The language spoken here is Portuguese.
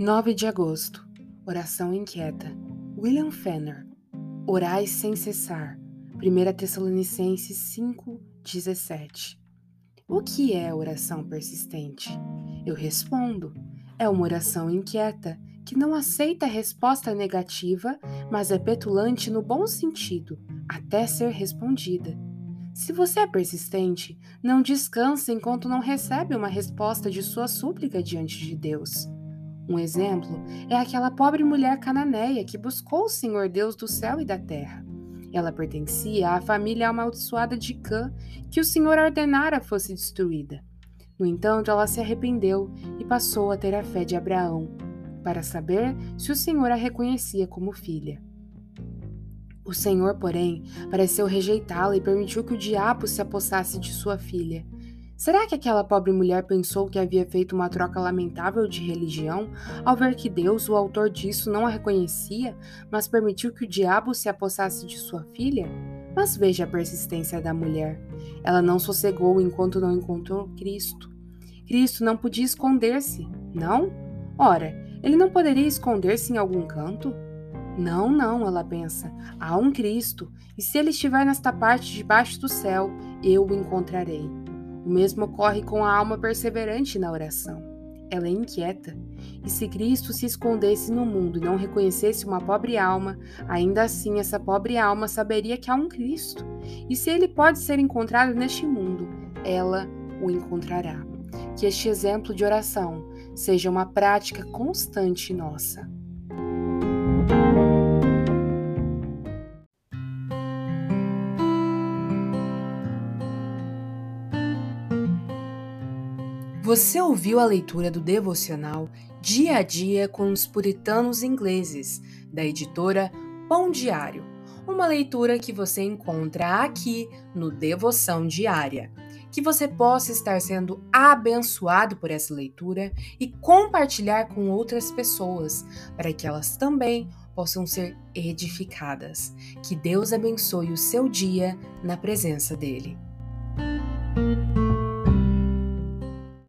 9 de agosto. Oração inquieta. William Fenner. Orai sem cessar. 1 Tessalonicenses 5:17. O que é oração persistente? Eu respondo: é uma oração inquieta que não aceita resposta negativa, mas é petulante no bom sentido, até ser respondida. Se você é persistente, não descansa enquanto não recebe uma resposta de sua súplica diante de Deus. Um exemplo é aquela pobre mulher cananeia que buscou o Senhor Deus do céu e da terra. Ela pertencia à família amaldiçoada de Cã, que o Senhor ordenara fosse destruída. No entanto, ela se arrependeu e passou a ter a fé de Abraão, para saber se o Senhor a reconhecia como filha. O Senhor, porém, pareceu rejeitá-la e permitiu que o diabo se apossasse de sua filha. Será que aquela pobre mulher pensou que havia feito uma troca lamentável de religião ao ver que Deus, o autor disso, não a reconhecia, mas permitiu que o diabo se apossasse de sua filha? Mas veja a persistência da mulher. Ela não sossegou enquanto não encontrou Cristo. Cristo não podia esconder-se, não? Ora, ele não poderia esconder-se em algum canto? Não, não, ela pensa. Há um Cristo, e se ele estiver nesta parte debaixo do céu, eu o encontrarei. O mesmo ocorre com a alma perseverante na oração. Ela é inquieta. E se Cristo se escondesse no mundo e não reconhecesse uma pobre alma, ainda assim essa pobre alma saberia que há um Cristo. E se ele pode ser encontrado neste mundo, ela o encontrará. Que este exemplo de oração seja uma prática constante nossa. Você ouviu a leitura do devocional Dia a Dia com os Puritanos Ingleses, da editora Pão Diário. Uma leitura que você encontra aqui no Devoção Diária. Que você possa estar sendo abençoado por essa leitura e compartilhar com outras pessoas, para que elas também possam ser edificadas. Que Deus abençoe o seu dia na presença dEle.